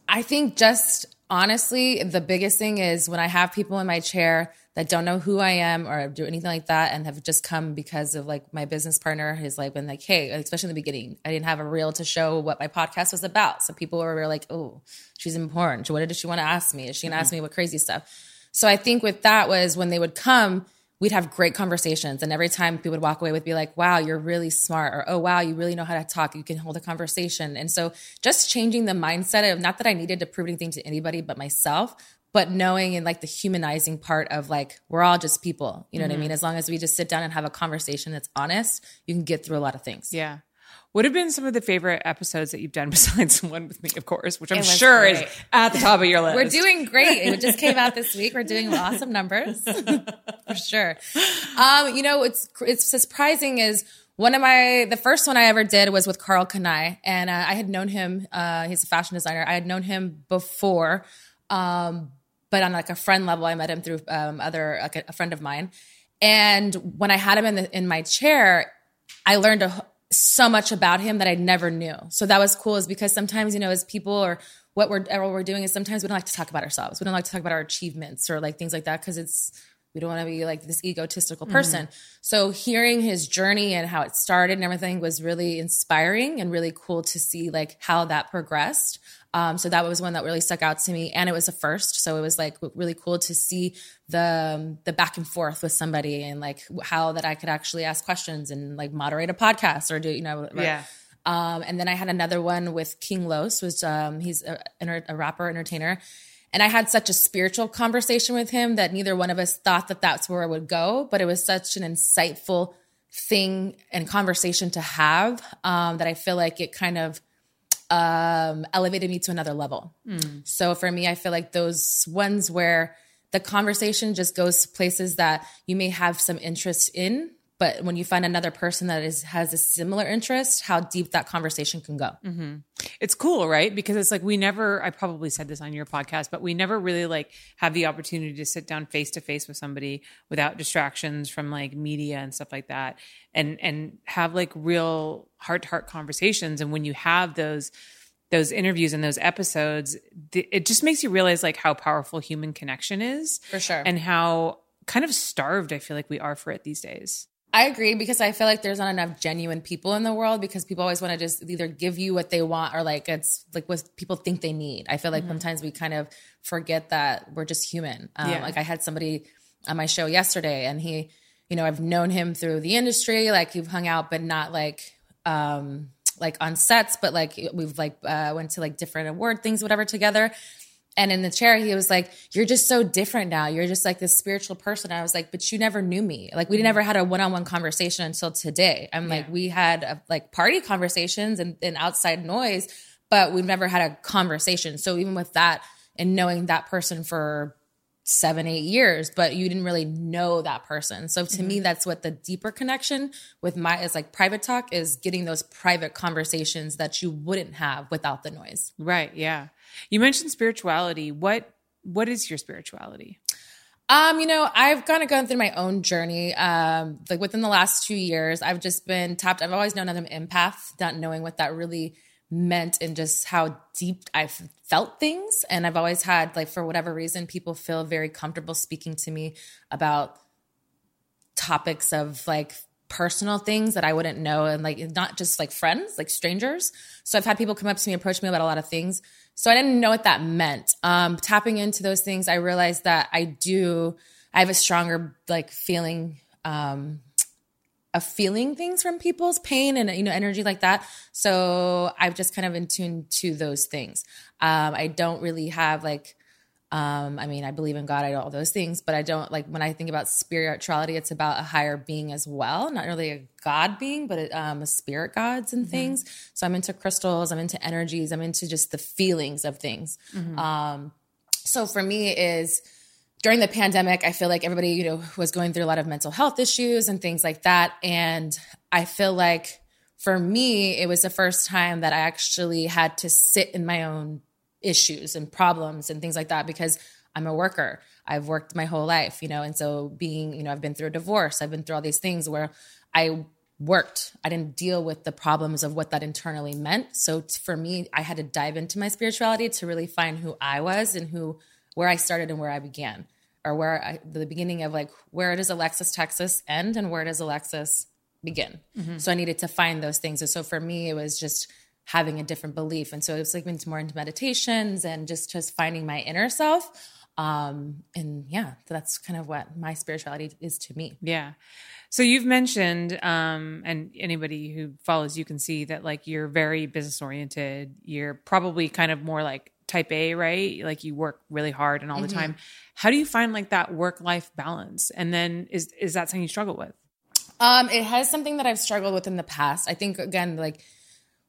I think just honestly, the biggest thing is when I have people in my chair that don't know who I am or do anything like that and have just come because of like my business partner has like been like, hey, especially in the beginning, I didn't have a reel to show what my podcast was about. So people were like, oh, she's important. What did she want to ask me? Is she gonna mm-hmm. ask me what crazy stuff? So I think with that was when they would come, we'd have great conversations. And every time people would walk away with be like, wow, you're really smart, or oh wow, you really know how to talk. You can hold a conversation. And so just changing the mindset of not that I needed to prove anything to anybody but myself, but knowing and like the humanizing part of like we're all just people you know mm-hmm. what i mean as long as we just sit down and have a conversation that's honest you can get through a lot of things yeah what have been some of the favorite episodes that you've done besides one with me, of course, which I'm sure great. is at the top of your list? We're doing great. It just came out this week. We're doing awesome numbers for sure. Um, you know, it's it's surprising is one of my the first one I ever did was with Karl Kani, and uh, I had known him. Uh, he's a fashion designer. I had known him before, um, but on like a friend level, I met him through um, other like a, a friend of mine. And when I had him in the, in my chair, I learned a, so much about him that I never knew. So that was cool is because sometimes, you know, as people or what we're, what we're doing is sometimes we don't like to talk about ourselves. We don't like to talk about our achievements or like things like that because it's, we don't want to be like this egotistical mm-hmm. person. Mm-hmm. So hearing his journey and how it started and everything was really inspiring and really cool to see like how that progressed. Um, so that was one that really stuck out to me, and it was a first. So it was like really cool to see the um, the back and forth with somebody, and like how that I could actually ask questions and like moderate a podcast or do you know yeah. Um, and then I had another one with King Los, was um, he's a, a rapper entertainer, and I had such a spiritual conversation with him that neither one of us thought that that's where it would go, but it was such an insightful thing and conversation to have um, that I feel like it kind of um, elevated me to another level. Mm. So for me, I feel like those ones where the conversation just goes places that you may have some interest in, but when you find another person that is has a similar interest, how deep that conversation can go. Mm-hmm. It's cool, right? Because it's like we never. I probably said this on your podcast, but we never really like have the opportunity to sit down face to face with somebody without distractions from like media and stuff like that, and and have like real heart to heart conversations. And when you have those those interviews and those episodes, it just makes you realize like how powerful human connection is, for sure, and how kind of starved I feel like we are for it these days. I agree because I feel like there's not enough genuine people in the world because people always want to just either give you what they want or like it's like what people think they need. I feel like mm-hmm. sometimes we kind of forget that we're just human. Um, yeah. Like I had somebody on my show yesterday and he, you know, I've known him through the industry, like you've hung out, but not like, um, like on sets, but like we've like uh, went to like different award things, whatever together. And in the chair, he was like, You're just so different now. You're just like this spiritual person. I was like, But you never knew me. Like, we mm-hmm. never had a one on one conversation until today. I'm yeah. like, We had a, like party conversations and, and outside noise, but we've never had a conversation. So, even with that and knowing that person for seven, eight years, but you didn't really know that person. So to mm-hmm. me, that's what the deeper connection with my is like private talk is getting those private conversations that you wouldn't have without the noise. Right. Yeah. You mentioned spirituality. What what is your spirituality? Um, you know, I've kind of gone through my own journey. Um, like within the last two years, I've just been tapped. I've always known I'm an empath, not knowing what that really meant and just how deep I've felt things. And I've always had, like, for whatever reason, people feel very comfortable speaking to me about topics of like personal things that I wouldn't know and like not just like friends, like strangers. So I've had people come up to me, approach me about a lot of things. So I didn't know what that meant. Um, tapping into those things, I realized that I do, I have a stronger like feeling um, of feeling things from people's pain and you know energy like that. So I've just kind of in tune to those things. Um, I don't really have like um, I mean, I believe in God, I know all those things, but I don't like when I think about spirituality, it's about a higher being as well, not really a God being, but um, a spirit gods and things. So I'm into crystals, I'm into energies, I'm into just the feelings of things. Um, so for me is during the pandemic, I feel like everybody, you know, was going through a lot of mental health issues and things like that. And I feel like for me, it was the first time that I actually had to sit in my own issues and problems and things like that because I'm a worker. I've worked my whole life, you know, and so being, you know, I've been through a divorce, I've been through all these things where I worked. I didn't deal with the problems of what that internally meant. So for me, I had to dive into my spirituality to really find who I was and who where I started and where I began, or where I, the beginning of like where does Alexis Texas end and where does Alexis begin. So I needed to find those things. And so for me, it was just having a different belief. And so it was like into more into meditations and just just finding my inner self. Um, and yeah, that's kind of what my spirituality is to me. Yeah. So you've mentioned, um, and anybody who follows you can see that like you're very business oriented. You're probably kind of more like type A, right? Like you work really hard and all the time. How do you find like that work life balance? And then is is that something you struggle with? Um, it has something that I've struggled with in the past. I think again, like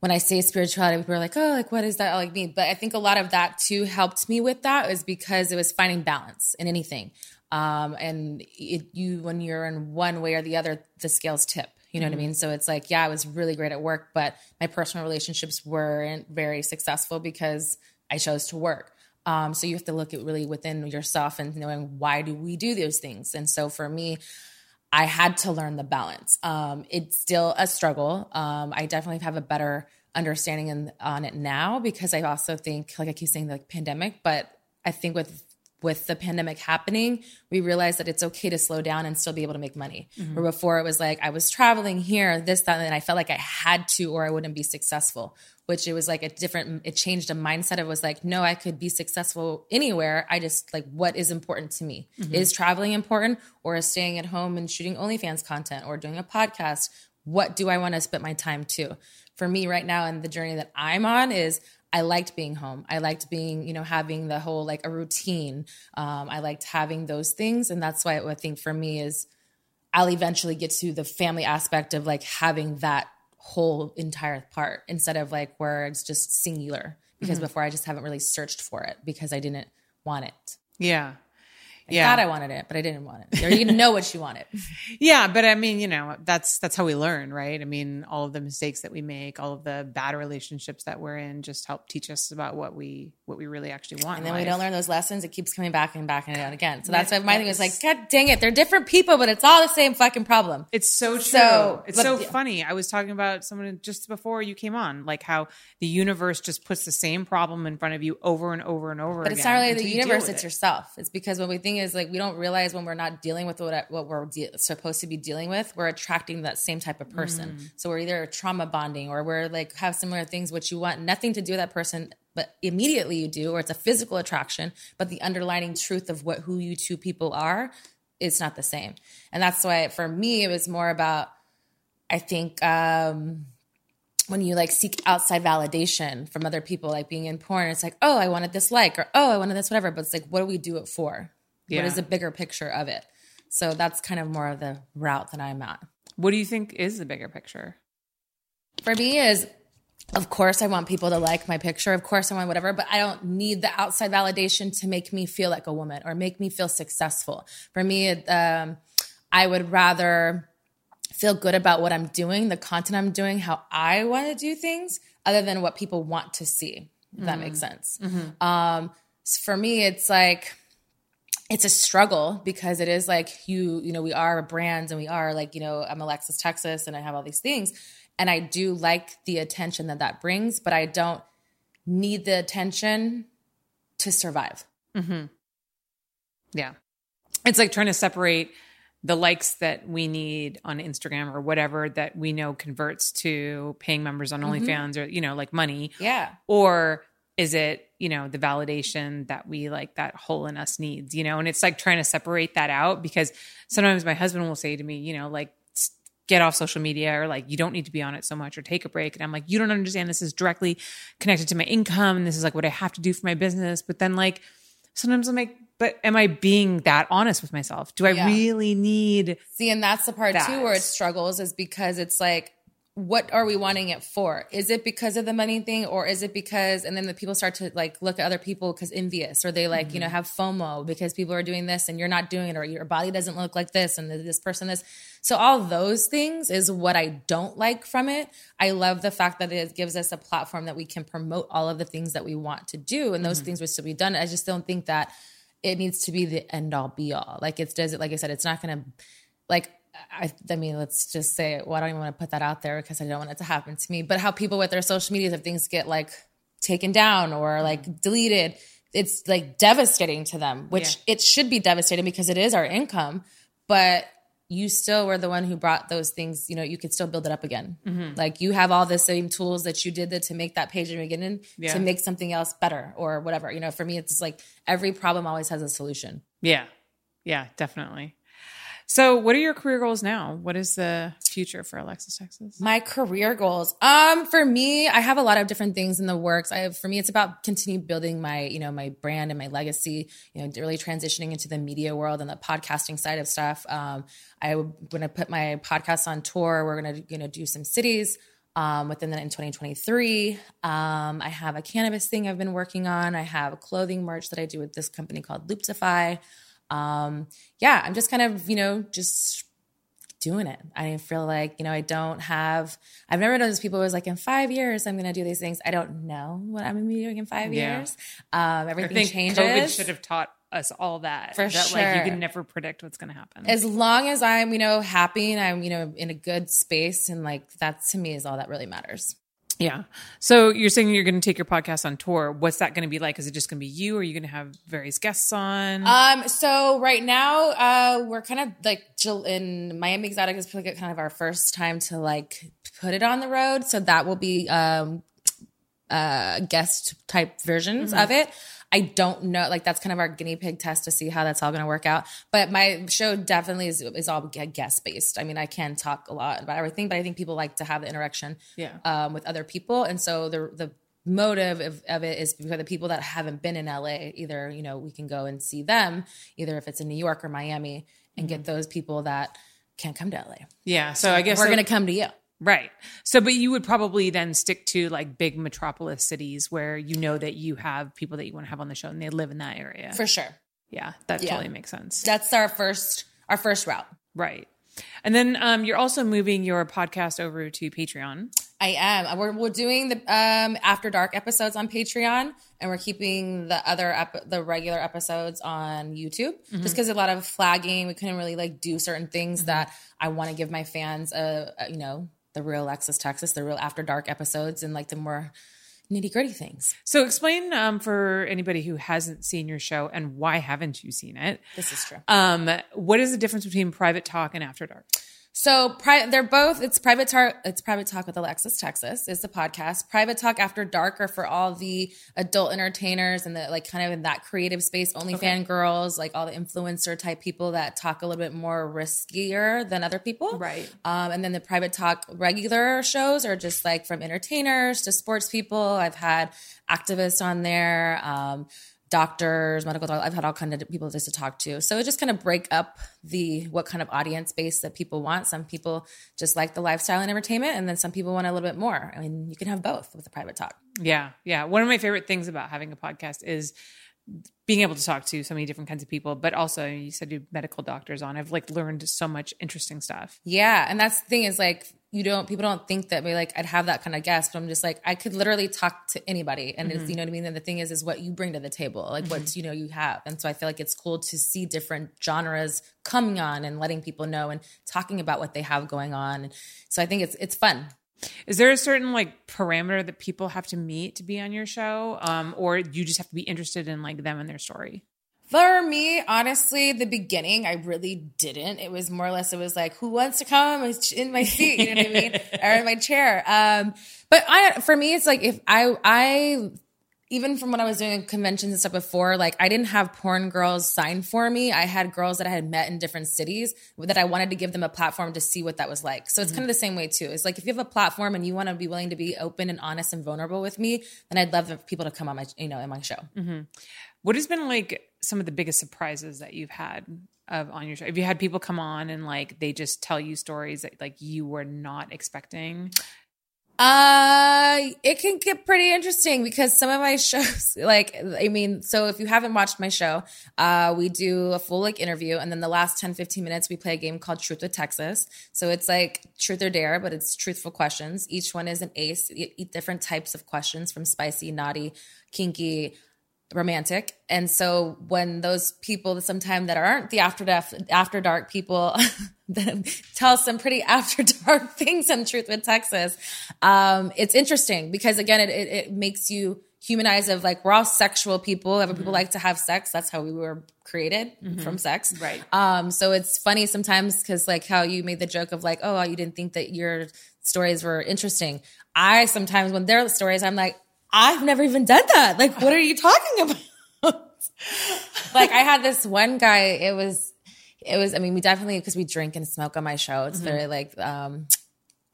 when I say spirituality, people are like, "Oh, like what does that like mean?" But I think a lot of that too helped me with that is because it was finding balance in anything. Um, and it, you, when you're in one way or the other, the scales tip. You know what I mean? So it's like, yeah, I was really great at work, but my personal relationships weren't very successful because I chose to work. Um, so you have to look at really within yourself and knowing why do we do those things. And so for me, I had to learn the balance. Um, it's still a struggle. Um, I definitely have a better understanding in, on it now because I also think, like I keep saying, like pandemic, but I think with with the pandemic happening, we realized that it's okay to slow down and still be able to make money. Mm-hmm. Where before it was like I was traveling here, this, that, and I felt like I had to or I wouldn't be successful. Which it was like a different, it changed a mindset. It was like, no, I could be successful anywhere. I just like what is important to me. Mm-hmm. Is traveling important or is staying at home and shooting OnlyFans content or doing a podcast? What do I want to spend my time to? For me right now and the journey that I'm on is I liked being home. I liked being, you know, having the whole like a routine. Um, I liked having those things. And that's why I think for me is I'll eventually get to the family aspect of like having that whole entire part instead of like where it's just singular. Because before I just haven't really searched for it because I didn't want it. Yeah. I Yeah. thought I wanted it, but I didn't want it. Or you didn't know what you wanted. Yeah, but I mean, you know, that's that's how we learn, right? I mean, all of the mistakes that we make, all of the bad relationships that we're in just help teach us about what we what we really actually want. And then we don't learn those lessons. It keeps coming back and back and out again. So that's why my thing was like, God dang it, they're different people, but it's all the same fucking problem. It's so true. So, it's but- so funny. I was talking about someone just before you came on, like how the universe just puts the same problem in front of you over and over and over But again. it's not really the universe; it's it. yourself. It's because when we think is like we don't realize when we're not dealing with what what we're de- supposed to be dealing with, we're attracting that same type of person. Mm. So we're either trauma bonding or we're like have similar things which you want nothing to do with that person, but immediately you do, or it's a physical attraction. But the underlying truth of what who you two people are, it's not the same. And that's why for me it was more about I think um when you like seek outside validation from other people, like being in porn, it's like, oh, I wanted this like, or oh, I wanted this whatever. But it's like, what do we do it for? Yeah. What is the bigger picture of it? So that's kind of more of the route that I'm at. What do you think is the bigger picture? For me, is of course I want people to like my picture. Of course I want whatever, but I don't need the outside validation to make me feel like a woman or make me feel successful. For me, um, I would rather feel good about what I'm doing, the content I'm doing, how I want to do things, other than what people want to see. If that makes sense. Um, s- for me, it's like it's a struggle because it is like you, you know, we are brands and we are like, you know, I'm Alexis Texas and I have all these things, and I do like the attention that that brings, but I don't need the attention to survive. mm-hmm. Yeah. It's like trying to separate the likes that we need on Instagram or whatever that we know converts to paying members on OnlyFans or, you know, like money. Yeah. Or is it, you know, the validation that we like that hole in us needs, you know? And it's like trying to separate that out because sometimes my husband will say to me, you know, like, get off social media or like you don't need to be on it so much or take a break and i'm like you don't understand this is directly connected to my income and this is like what i have to do for my business but then like sometimes i'm like but am i being that honest with myself do i Yeah. really need See, and that's the part That. too where it struggles is because it's like, what are we wanting it for? Is it because of the money thing, or is it because? And then the people start to like look at other people because envious, or they like you know mm-hmm. have FOMO because people are doing this and you're not doing it, or your body doesn't look like this, and this person this. So all those things is what I don't like from it. I love the fact that it gives us a platform that we can promote all of the things that we want to do, and those mm-hmm. things would still be done. I just don't think that it needs to be the end all be all. Like it's does it like I said, it's not gonna like I, I mean, let's just say, well, I don't even want to put that out there because I don't want it to happen to me. But how people with their social medias, if things get like taken down or mm-hmm. like deleted, it's like devastating to them, which it should be devastating because it is our income. But you still were the one who brought those things, you know, you could still build it up again. Mm-hmm. Like you have all the same tools that you did that to make that page in the beginning Yeah. to make something else better or whatever. You know, for me, it's like every problem always has a solution. yeah yeah definitely so what are your career goals now what is the future for alexis texas My career goals. Um, for me, I have a lot of different things in the works. I have, for me, it's about continue building my, you know, my brand and my legacy. You know, really transitioning into the media world and the podcasting side of stuff. Um, I when I put my podcast on tour, we're gonna you know do some cities. Um, within the in 2023, um, I have a cannabis thing I've been working on. I have a clothing merch that I do with this company called Looptify. Um, yeah, I'm just kind of you know just doing it. I feel like, you know, I don't have, I've never known those people who was like, in five years, I'm going to do these things. I don't know what I'm going to be doing in five Yeah. years. Um, I everything think changes. COVID should have taught us all that. For that, Like you can never predict what's going to happen. as long as I'm, you know, happy and I'm, you know, in a good space and like that to me is all that really matters. Yeah. So you're saying you're going to take your podcast on tour. What's that going to be like? Is it just going to be you, or are you going to have various guests on? Um, so right now, uh, we're kind of like in Miami Exotic is like kind of our first time to like put it on the road. So that will be um, uh, guest type versions of it. I don't know, like that's kind of our guinea pig test to see how that's all going to work out. But my show definitely is is all guest based. I mean, I can talk a lot about everything, but I think people like to have the interaction Yeah. um, with other people, and so the the motive of, of it is for the people that haven't been in LA. Either you know we can go and see them, either if it's in New York or Miami, and get those people that can't come to LA. yeah. So I guess We're so- going to come to you. Right. So, but you would probably then stick to like big metropolis cities where you know that you have people that you want to have on the show and they live in that area. For sure. yeah, that Yeah. totally makes sense. That's our first our first route. right. And then um, you're also moving your podcast over to Patreon. I am. We're, we're doing the um, after dark episodes on Patreon, and we're keeping the other ep- the regular episodes on YouTube. Just because a lot of flagging, we couldn't really like do certain things that I want to give my fans. A, a you know the real Lexus Texas, the real after dark episodes, and like the more nitty gritty things. So, explain um, for anybody who hasn't seen your show and why haven't you seen it? This is true. Um, what is the difference between Private Talk and After Dark? So pri- they're both. It's private talk. It's private talk with Alexis Texas. Is the podcast. Private talk after dark are for all the adult entertainers and the like, kind of in that creative space. Only fan girls, like all the influencer type people that talk a little bit more riskier than other people. Right. Um, and then the private talk regular shows are just like from entertainers to sports people. I've had activists on there. Um, doctors, medical doctors. I've had all kind of people just to talk to. So it just kind of break up the what kind of audience base that people want. Some people just like the lifestyle and entertainment, and then some people want a little bit more. I mean, you can have both with the private talk. Yeah, yeah. One of my favorite things about having a podcast is being able to talk to so many different kinds of people, but also you said you medical doctors on. I've like learned so much interesting stuff. Yeah, and that's the thing is like you don't people don't think that we like I'd have that kind of guest, but I'm just like I could literally talk to anybody, and it's, you know what I mean. And the thing is, is what you bring to the table, like what you know you have, and so I feel like it's cool to see different genres coming on and letting people know and talking about what they have going on. And so I think it's it's fun. Is there a certain like parameter that people have to meet to be on your show, um, or you just have to be interested in like them and their story? For me, honestly, the beginning, I really didn't. It was more or less, it was like, who wants to come in my seat? You know what I mean? or in my chair. Um, but I, for me, it's like, if I, I, even from when I was doing conventions and stuff before, like I didn't have porn girls sign for me. I had girls that I had met in different cities that I wanted to give them a platform to see what that was like. So it's kind of the same way too. It's like if you have a platform and you want to be willing to be open and honest and vulnerable with me, then I'd love for people to come on my, you know, in my show. What has been like some of the biggest surprises that you've had of on your show? Have you had people come on and like they just tell you stories that like you were not expecting? Uh, it can get pretty interesting because some of my shows, like, I mean, so if you haven't watched my show, uh, we do a full like interview and then the last 10, 15 minutes, we play a game called Truth with Texas. So it's like truth or dare, but it's truthful questions. Each one is an ace, different types of questions from spicy, naughty, kinky, romantic. And so when those people sometimes that aren't the after death, after dark people tell some pretty after dark things on Truth with Texas, um, it's interesting because again, it, it, it makes you humanize of like we're all sexual people. Every people like to have sex. That's how we were created from sex. Right. Um, so it's funny sometimes because like how you made the joke of like, oh, you didn't think that your stories were interesting. I sometimes when they're stories, I'm like, I've never even done that. Like, what are you talking about? like I had this one guy, it was it was, I mean, we definitely because we drink and smoke on my show. It's very like um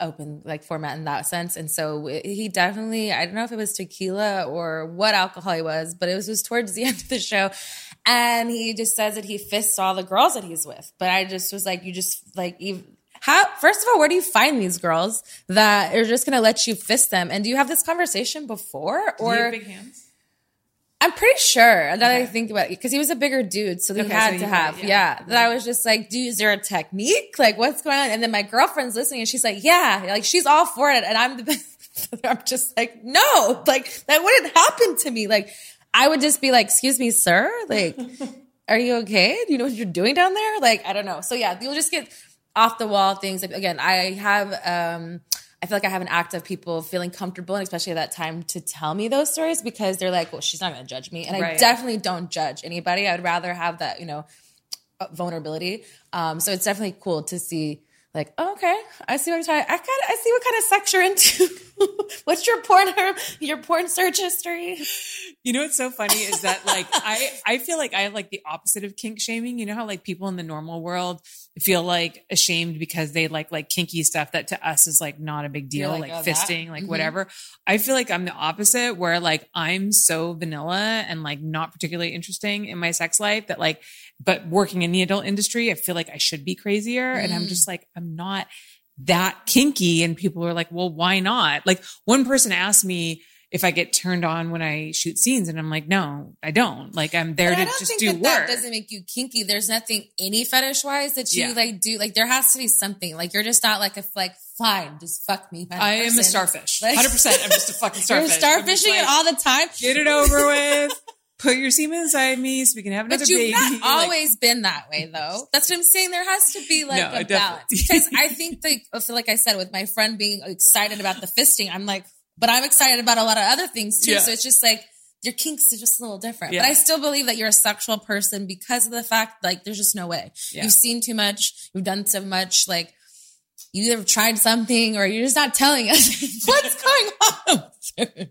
open like format in that sense. And so he definitely, I don't know if it was tequila or what alcohol he was, but it was just towards the end of the show. And he just says that he fists all the girls that he's with. But I just was like, you just like, you, how, first of all, where do you find these girls that are just going to let you fist them? And do you have this conversation before or? big hands? I'm pretty sure. Now that I think about it, because he was a bigger dude, so he Okay, had so to have, had- yeah. yeah. That I was just like, dude, is there a technique? Like, what's going on? And then my girlfriend's listening, and she's like, yeah, like she's all for it, and I'm the best. I'm just like, no, like that wouldn't happen to me. Like, I would just be like, excuse me, sir, like, are you okay? Do you know what you're doing down there? Like, I don't know. So yeah, you'll just get off the wall things. Like, again, I have, um, I feel like I have an act of people feeling comfortable, and especially at that time, to tell me those stories because they're like, well, she's not going to judge me. And I definitely don't judge anybody. I would rather have that, you know, uh, vulnerability. Um, so it's definitely cool to see, like, oh, okay, I see what talking. I kind of, I see what kind of sex you're into. What's your porn, your porn search history? You know what's so funny is that like I I feel like I have like the opposite of kink shaming. You know how like people in the normal world feel like ashamed because they like like kinky stuff that to us is like not a big deal, like, like, oh, that? fisting, like mm-hmm. whatever. I feel like I'm the opposite where like I'm so vanilla and like not particularly interesting in my sex life that like but working in the adult industry, I feel like I should be crazier and I'm mm. just like I'm not that kinky and people are like, "Well, why not?" Like one person asked me if I get turned on when I shoot scenes, and I'm like, no, I don't. Like I'm there to I don't just think do that work. that doesn't make you kinky. There's nothing any fetish wise that you Yeah. like do. Like there has to be something. Like you're just not like a like fine, just fuck me. I am a starfish. Like- Hundred percent. I'm just a fucking You're starfish. Starfishing like, it all the time. Get it over with. Put your semen inside me so we can have another But you've baby. not Like, always been that way, though. That's what I'm saying. There has to be like No, a balance because I think like oh, I feel like I said with my friend being excited about the fisting, I'm like, but I'm excited about a lot of other things too. Yeah. So it's just like your kinks are just a little different. Yeah. But I still believe that you're a sexual person because of the fact like there's just no way Yeah. you've seen too much, you've done so much, like. You either tried something or you're just not telling us what's going on.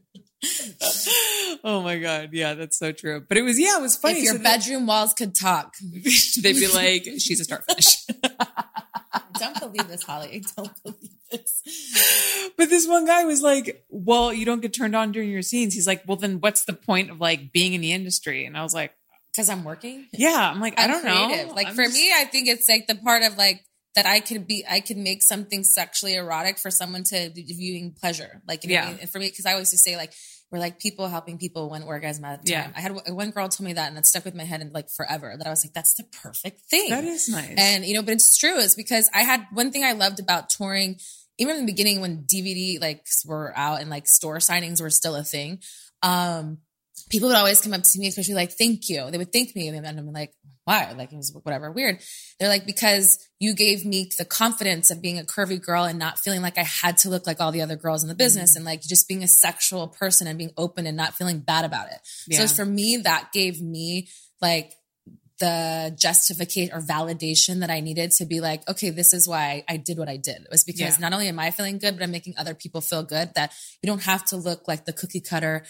Oh my god, yeah, that's so true. But it was yeah, it was funny. if your So that- bedroom walls could talk. they'd be like, she's a starfish. Don't believe this, Holly. Don't believe this. But this one guy was like, "Well, you don't get turned on during your scenes." He's like, "Well, then what's the point of like being in the industry?" And I was like, Because I'm working. "Yeah." I'm like, I I'm don't creative. know. Like I'm for just- me, I think it's like the part of like that I could be, I could make something sexually erotic for someone to be viewing pleasure. Like, you know what I Yeah. mean? And for me, because I always just say like, we're like people helping people one orgasm at a time. Yeah. I had one girl told me that and that stuck with my head and like forever that I was like, that's the perfect thing. that is nice. And you know, but it's true. It's because I had one thing I loved about touring, even in the beginning when DVD like were out and like store signings were still a thing. Um, people would always come up to me, especially like, "Thank you." They would thank me, and I'm like, "Why?" Like it was whatever weird. They're like, "Because you gave me the confidence of being a curvy girl and not feeling like I had to look like all the other girls in the business, Mm-hmm. and like just being a sexual person and being open and not feeling bad about it." Yeah. So for me, that gave me like the justification or validation that I needed to be like, okay, this is why I did what I did. It was because Yeah. not only am I feeling good, but I'm making other people feel good that you don't have to look like the cookie cutter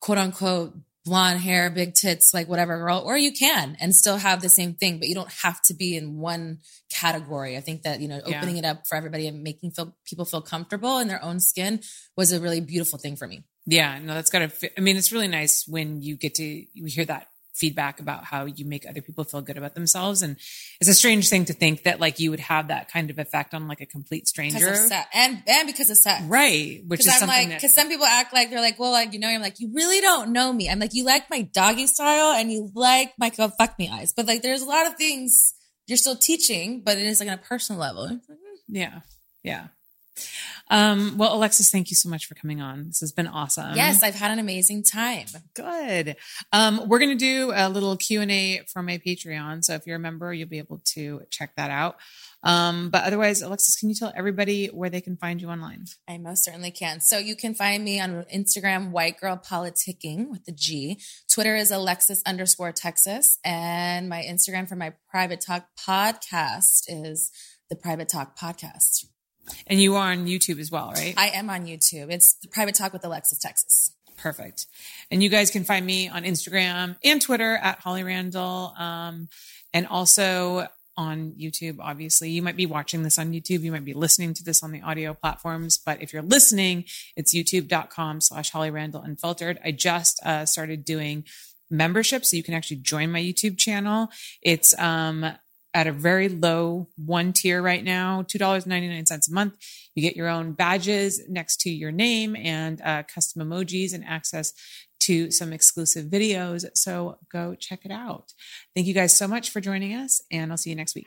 quote unquote blonde hair, big tits, like whatever girl, or you can and still have the same thing, but you don't have to be in one category. I think that, you know, Yeah. opening it up for everybody and making feel, people feel comfortable in their own skin was a really beautiful thing for me. Yeah, no, that's gotta. I mean, it's really nice when you get to you hear that feedback about how you make other people feel good about themselves, and it's a strange thing to think that like you would have that kind of effect on like a complete stranger. And, and because of sex. right? Which is Because I'm something like, that because some people act like they're like, well, like you know, I'm like, you really don't know me. I'm like, you like my doggy style and you like my go fuck me eyes, but like, there's a lot of things you're still teaching, but it is like on a personal level. Yeah, yeah. Um, well, Alexis, thank you so much for coming on. This has been awesome. yes, I've had an amazing time. Good. Um, we're going to do a little Q and A for my Patreon. So if you're a member, you'll be able to check that out. Um, but otherwise, Alexis, can you tell everybody where they can find you online? I most certainly can. So you can find me on Instagram, white girl politicking with the G. Twitter is Alexis underscore Texas. And my Instagram for my private talk podcast is the private talk podcast. And you are on YouTube as well, right? I am on YouTube. It's the private talk with Alexis Texas. Perfect. And you guys can find me on Instagram and Twitter at Holly Randall. Um, and also on YouTube, obviously. You might be watching this on YouTube. You might be listening to this on the audio platforms. But if you're listening, it's youtube.com slash Holly Randall Unfiltered. I just uh, started doing membership so you can actually join my YouTube channel. It's um at a very low one tier right now, $2.99 a month. You get your own badges next to your name and uh, custom emojis and access to some exclusive videos. So go check it out. Thank you guys so much for joining us, and I'll see you next week.